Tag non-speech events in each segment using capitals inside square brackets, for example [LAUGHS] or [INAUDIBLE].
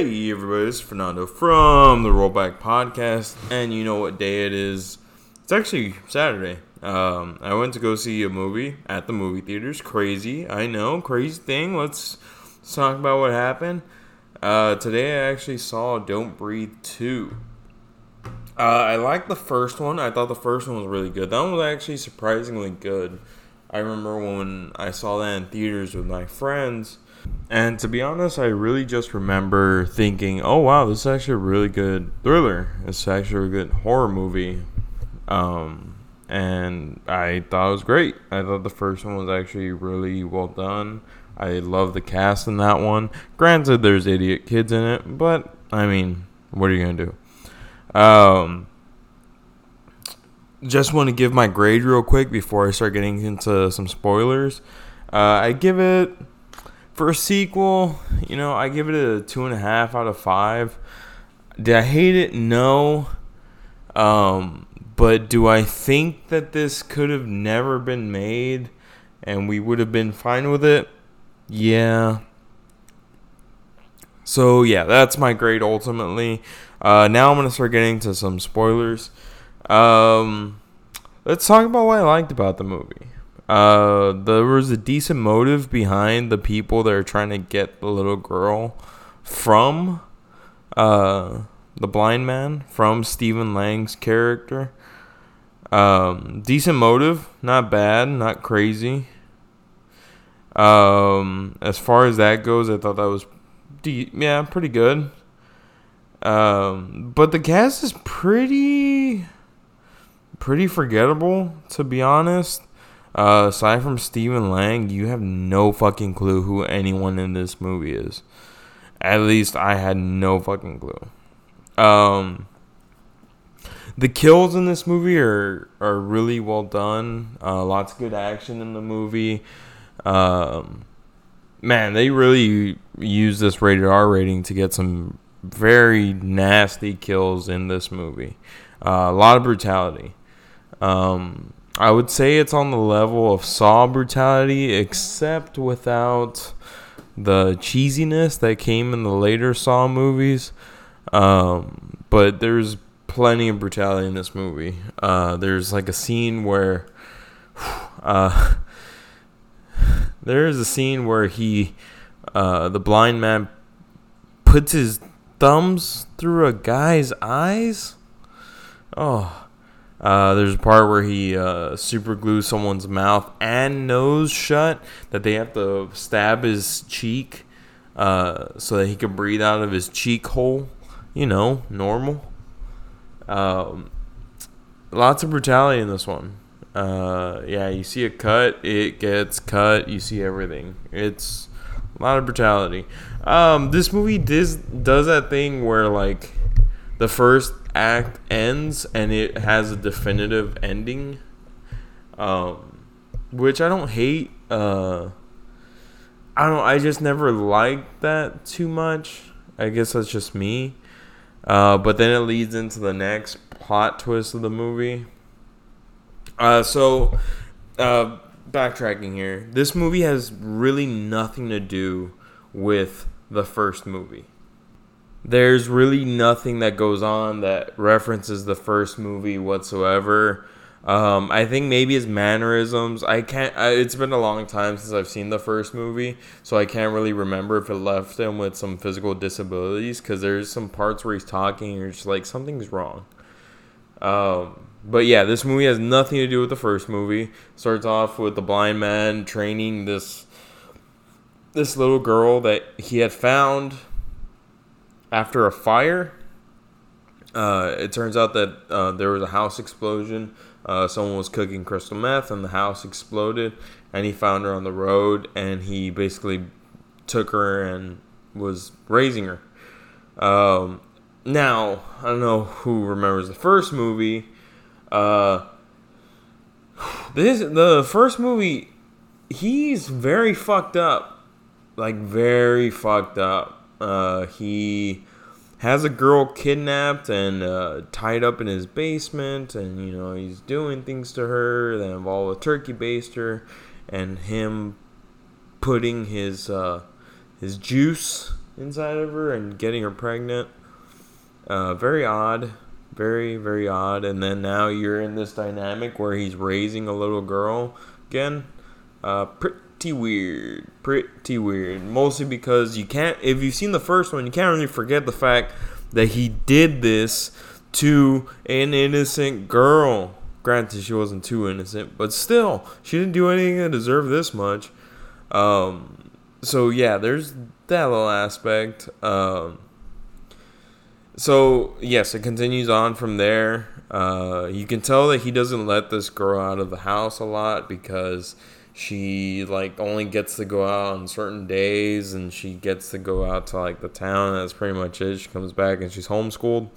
Hey everybody, it's Fernando from the Rollback Podcast, and you know what day it is? It's actually Saturday. Um, I went to go see a movie at the movie theaters. Crazy, I know, crazy thing. Let's, let's talk about what happened. Uh, today I actually saw Don't Breathe 2. Uh, I liked the first one. I thought the first one was really good. That one was actually surprisingly good. I remember when I saw that in theaters with my friends and to be honest, I really just remember thinking, "Oh wow, this is actually a really good thriller. It's actually a good horror movie." Um, and I thought it was great. I thought the first one was actually really well done. I love the cast in that one. Granted, there's idiot kids in it, but I mean, what are you gonna do? Um, just want to give my grade real quick before I start getting into some spoilers. Uh, I give it for a sequel, you know, I give it a two and a half out of five. Did I hate it? No. Um, but do I think that this could have never been made and we would have been fine with it? Yeah. So yeah, that's my grade ultimately. Uh, now I'm gonna start getting to some spoilers. Um, let's talk about what I liked about the movie. Uh, there was a decent motive behind the people that are trying to get the little girl from uh, the blind man, from Stephen Lang's character. Um, decent motive, not bad, not crazy. Um, as far as that goes, I thought that was, de- yeah, pretty good. Um, but the cast is pretty, pretty forgettable, to be honest. Uh, aside from Stephen Lang, you have no fucking clue who anyone in this movie is. At least I had no fucking clue. Um, the kills in this movie are are really well done. Uh, lots of good action in the movie. Um, man, they really use this rated R rating to get some very nasty kills in this movie. Uh, a lot of brutality. Um, I would say it's on the level of Saw brutality, except without the cheesiness that came in the later Saw movies. Um, but there's plenty of brutality in this movie. Uh, there's like a scene where, [SIGHS] uh, there is a scene where he, uh, the blind man, puts his thumbs through a guy's eyes. Oh, uh, there's a part where he uh, super glues someone's mouth and nose shut that they have to stab his cheek uh, so that he can breathe out of his cheek hole. You know, normal. Um, lots of brutality in this one. Uh, yeah, you see a cut, it gets cut. You see everything. It's a lot of brutality. Um, this movie does does that thing where like the first act ends and it has a definitive ending, um, which I don't hate. Uh, I don't. I just never liked that too much. I guess that's just me. Uh, but then it leads into the next plot twist of the movie. Uh, so, uh, backtracking here, this movie has really nothing to do with the first movie there's really nothing that goes on that references the first movie whatsoever. Um, I think maybe his mannerisms. I can't. I, it's been a long time since I've seen the first movie, so I can't really remember if it left him with some physical disabilities. Because there's some parts where he's talking, and you're just like something's wrong. Um, but yeah, this movie has nothing to do with the first movie. Starts off with the blind man training this this little girl that he had found after a fire. Uh, it turns out that uh, there was a house explosion. Uh, someone was cooking crystal meth, and the house exploded. And he found her on the road, and he basically took her and was raising her. Um, now, I don't know who remembers the first movie. Uh, this the first movie. He's very fucked up, like very fucked up uh, he has a girl kidnapped and uh, tied up in his basement, and you know he's doing things to her that involve a turkey baster, and him putting his uh, his juice inside of her and getting her pregnant. Uh, very odd, very very odd. And then now you're in this dynamic where he's raising a little girl again. Uh, pretty weird, pretty weird. Mostly because you can't. If you've seen the first one, you can't really forget the fact that he did this to an innocent girl. Granted, she wasn't too innocent, but still, she didn't do anything to deserve this much. Um, so yeah, there's that little aspect. Um, so yes, it continues on from there. Uh, you can tell that he doesn't let this girl out of the house a lot because she like only gets to go out on certain days and she gets to go out to like the town that's pretty much it. She comes back and she's homeschooled.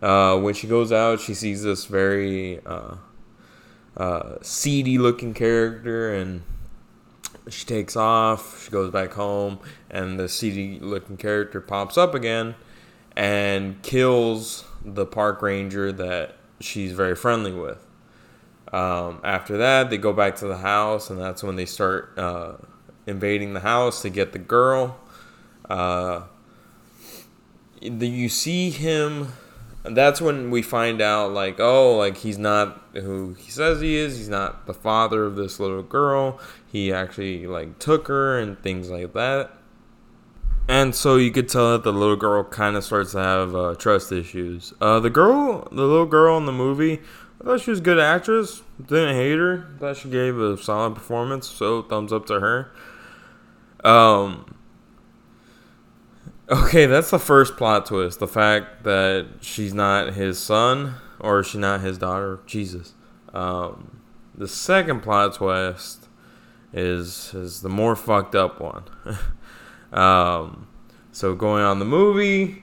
Uh, when she goes out she sees this very uh, uh, seedy looking character and she takes off she goes back home and the seedy looking character pops up again and kills the park ranger that she's very friendly with um, after that, they go back to the house, and that's when they start uh, invading the house to get the girl. Uh, the, you see him. That's when we find out, like, oh, like he's not who he says he is. He's not the father of this little girl. He actually like took her and things like that. And so you could tell that the little girl kind of starts to have uh, trust issues. Uh, the girl, the little girl in the movie, I thought she was a good actress. Didn't hate her. Thought she gave a solid performance. So thumbs up to her. Um. Okay, that's the first plot twist. The fact that she's not his son or she's not his daughter. Jesus. Um, the second plot twist is is the more fucked up one. [LAUGHS] um, so going on the movie,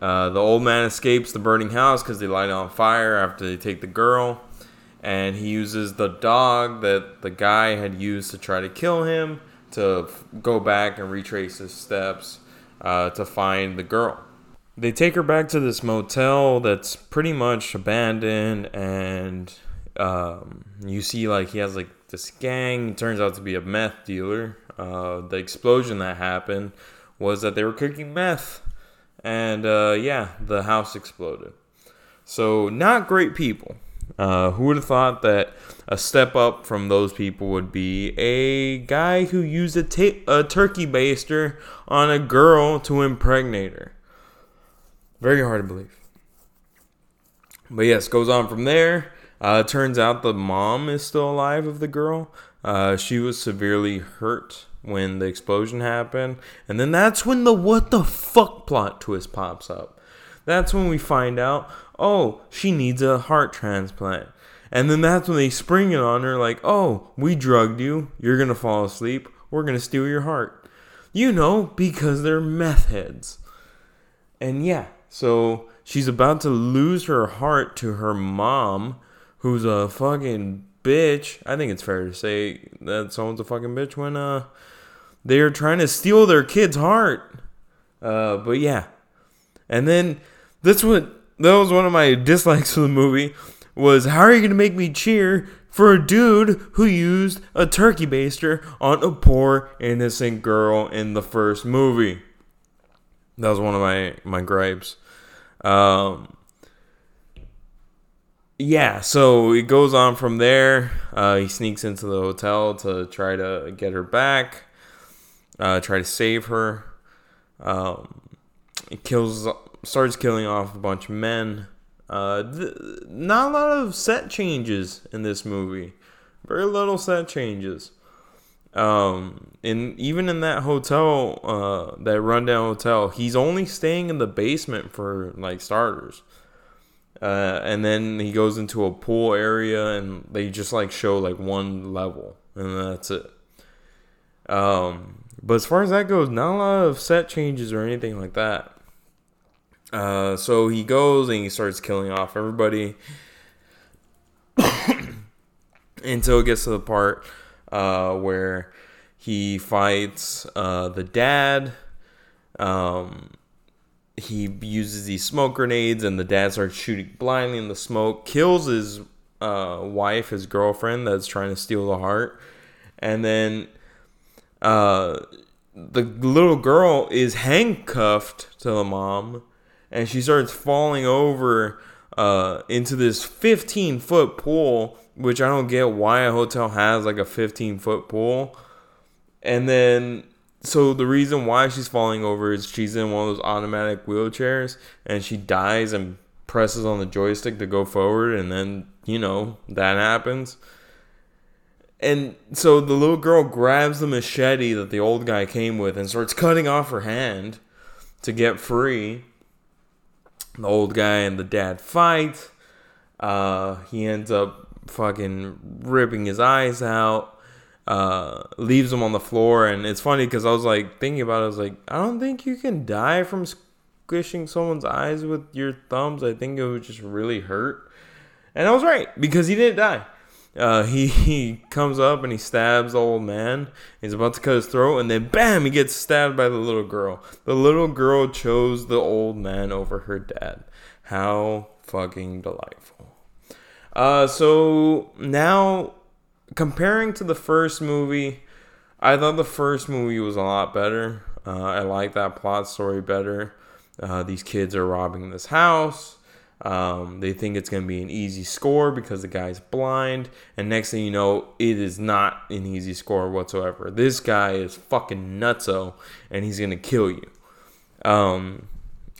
uh, the old man escapes the burning house because they light it on fire after they take the girl. And he uses the dog that the guy had used to try to kill him to f- go back and retrace his steps uh, to find the girl. They take her back to this motel that's pretty much abandoned, and um, you see like he has like this gang. It turns out to be a meth dealer. Uh, the explosion that happened was that they were cooking meth and uh, yeah, the house exploded. So not great people. Uh, who would have thought that a step up from those people would be a guy who used a, ta- a turkey baster on a girl to impregnate her? Very hard to believe. But yes, goes on from there. Uh, turns out the mom is still alive of the girl. Uh, she was severely hurt when the explosion happened. And then that's when the what the fuck plot twist pops up. That's when we find out, oh, she needs a heart transplant. And then that's when they spring it on her like, oh, we drugged you. You're going to fall asleep. We're going to steal your heart. You know, because they're meth heads. And yeah, so she's about to lose her heart to her mom, who's a fucking bitch. I think it's fair to say that someone's a fucking bitch when uh they're trying to steal their kid's heart. Uh, but yeah, and then that's what that was one of my dislikes of the movie was how are you gonna make me cheer for a dude who used a turkey baster on a poor innocent girl in the first movie? That was one of my my gripes. Um, yeah, so it goes on from there. Uh, he sneaks into the hotel to try to get her back uh, try to save her. Um, kills, starts killing off a bunch of men. Uh, th- not a lot of set changes in this movie. Very little set changes. Um, and even in that hotel, uh, that rundown hotel, he's only staying in the basement for like starters. Uh, and then he goes into a pool area, and they just like show like one level, and that's it. Um, but as far as that goes, not a lot of set changes or anything like that. Uh, so he goes and he starts killing off everybody [COUGHS] until it gets to the part uh, where he fights uh, the dad. Um, he uses these smoke grenades, and the dad starts shooting blindly in the smoke, kills his uh, wife, his girlfriend, that's trying to steal the heart, and then uh, the little girl is handcuffed to the mom, and she starts falling over uh, into this 15 foot pool, which I don't get why a hotel has like a 15 foot pool. And then, so the reason why she's falling over is she's in one of those automatic wheelchairs, and she dies and presses on the joystick to go forward, and then you know that happens. And so the little girl grabs the machete that the old guy came with and starts cutting off her hand to get free. The old guy and the dad fight. Uh, he ends up fucking ripping his eyes out. Uh, leaves him on the floor, and it's funny because I was like thinking about it. I was like, I don't think you can die from squishing someone's eyes with your thumbs. I think it would just really hurt. And I was right because he didn't die. Uh, he, [LAUGHS] he comes up and he stabs the old man. He's about to cut his throat, and then bam, he gets stabbed by the little girl. The little girl chose the old man over her dad. How fucking delightful. Uh, so now, comparing to the first movie, I thought the first movie was a lot better. Uh, I like that plot story better. Uh, these kids are robbing this house. Um, they think it's going to be an easy score because the guy's blind. And next thing you know, it is not an easy score whatsoever. This guy is fucking nutso and he's going to kill you. Um,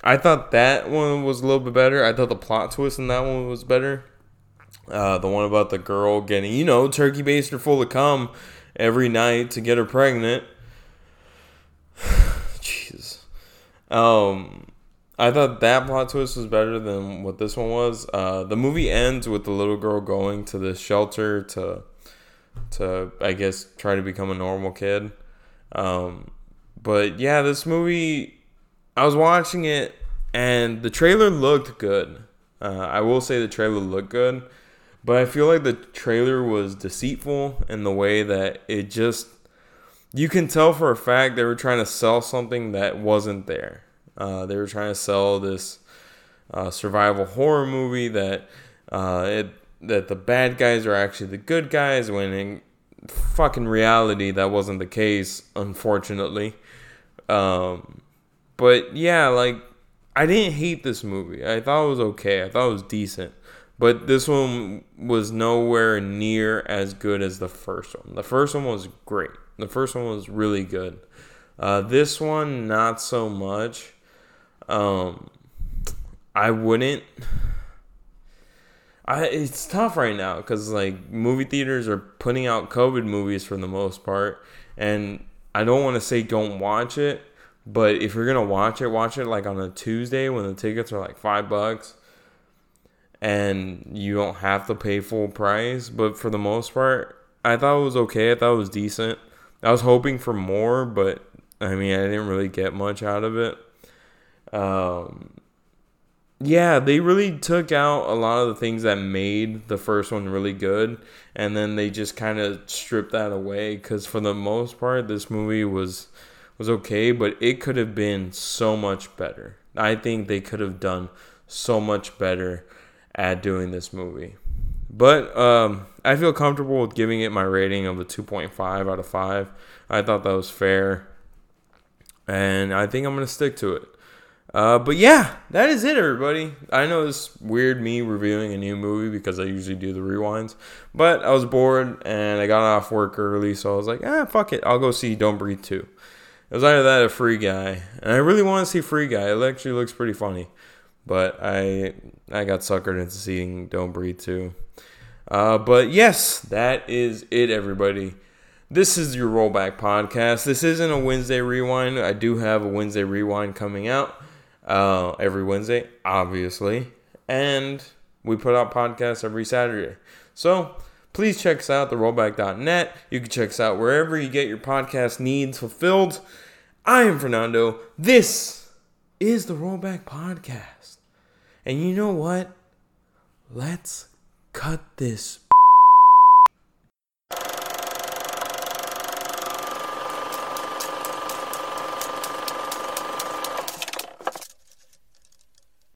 I thought that one was a little bit better. I thought the plot twist in that one was better. Uh, the one about the girl getting, you know, turkey baster full of cum every night to get her pregnant. [SIGHS] Jesus. Um, I thought that plot twist was better than what this one was. Uh, the movie ends with the little girl going to the shelter to, to I guess try to become a normal kid. Um, but yeah, this movie, I was watching it and the trailer looked good. Uh, I will say the trailer looked good, but I feel like the trailer was deceitful in the way that it just you can tell for a fact they were trying to sell something that wasn't there. Uh, they were trying to sell this uh, survival horror movie that uh, it that the bad guys are actually the good guys when in fucking reality that wasn't the case unfortunately um, but yeah like i didn't hate this movie. I thought it was okay. I thought it was decent. But this one was nowhere near as good as the first one. The first one was great. The first one was really good. Uh, this one not so much. Um, I wouldn't. I it's tough right now because like movie theaters are putting out COVID movies for the most part, and I don't want to say don't watch it, but if you're gonna watch it, watch it like on a Tuesday when the tickets are like five bucks, and you don't have to pay full price. But for the most part, I thought it was okay. I thought it was decent. I was hoping for more, but I mean, I didn't really get much out of it. Um, yeah, they really took out a lot of the things that made the first one really good, and then they just kind of stripped that away. Because for the most part, this movie was was okay, but it could have been so much better. I think they could have done so much better at doing this movie. But um, I feel comfortable with giving it my rating of a 2.5 out of 5. I thought that was fair. And I think I'm going to stick to it. Uh, but yeah, that is it, everybody. I know it's weird me reviewing a new movie because I usually do the rewinds, but I was bored and I got off work early, so I was like, ah, fuck it, I'll go see Don't Breathe 2. It was either that or Free Guy, and I really want to see Free Guy. It actually looks pretty funny, but I I got suckered into seeing Don't Breathe 2. Uh, but yes, that is it, everybody. This is your rollback podcast. This isn't a Wednesday rewind. I do have a Wednesday rewind coming out uh, every Wednesday, obviously. And we put out podcasts every Saturday. So please check us out, therollback.net. You can check us out wherever you get your podcast needs fulfilled. I am Fernando. This is the Rollback Podcast. And you know what? Let's cut this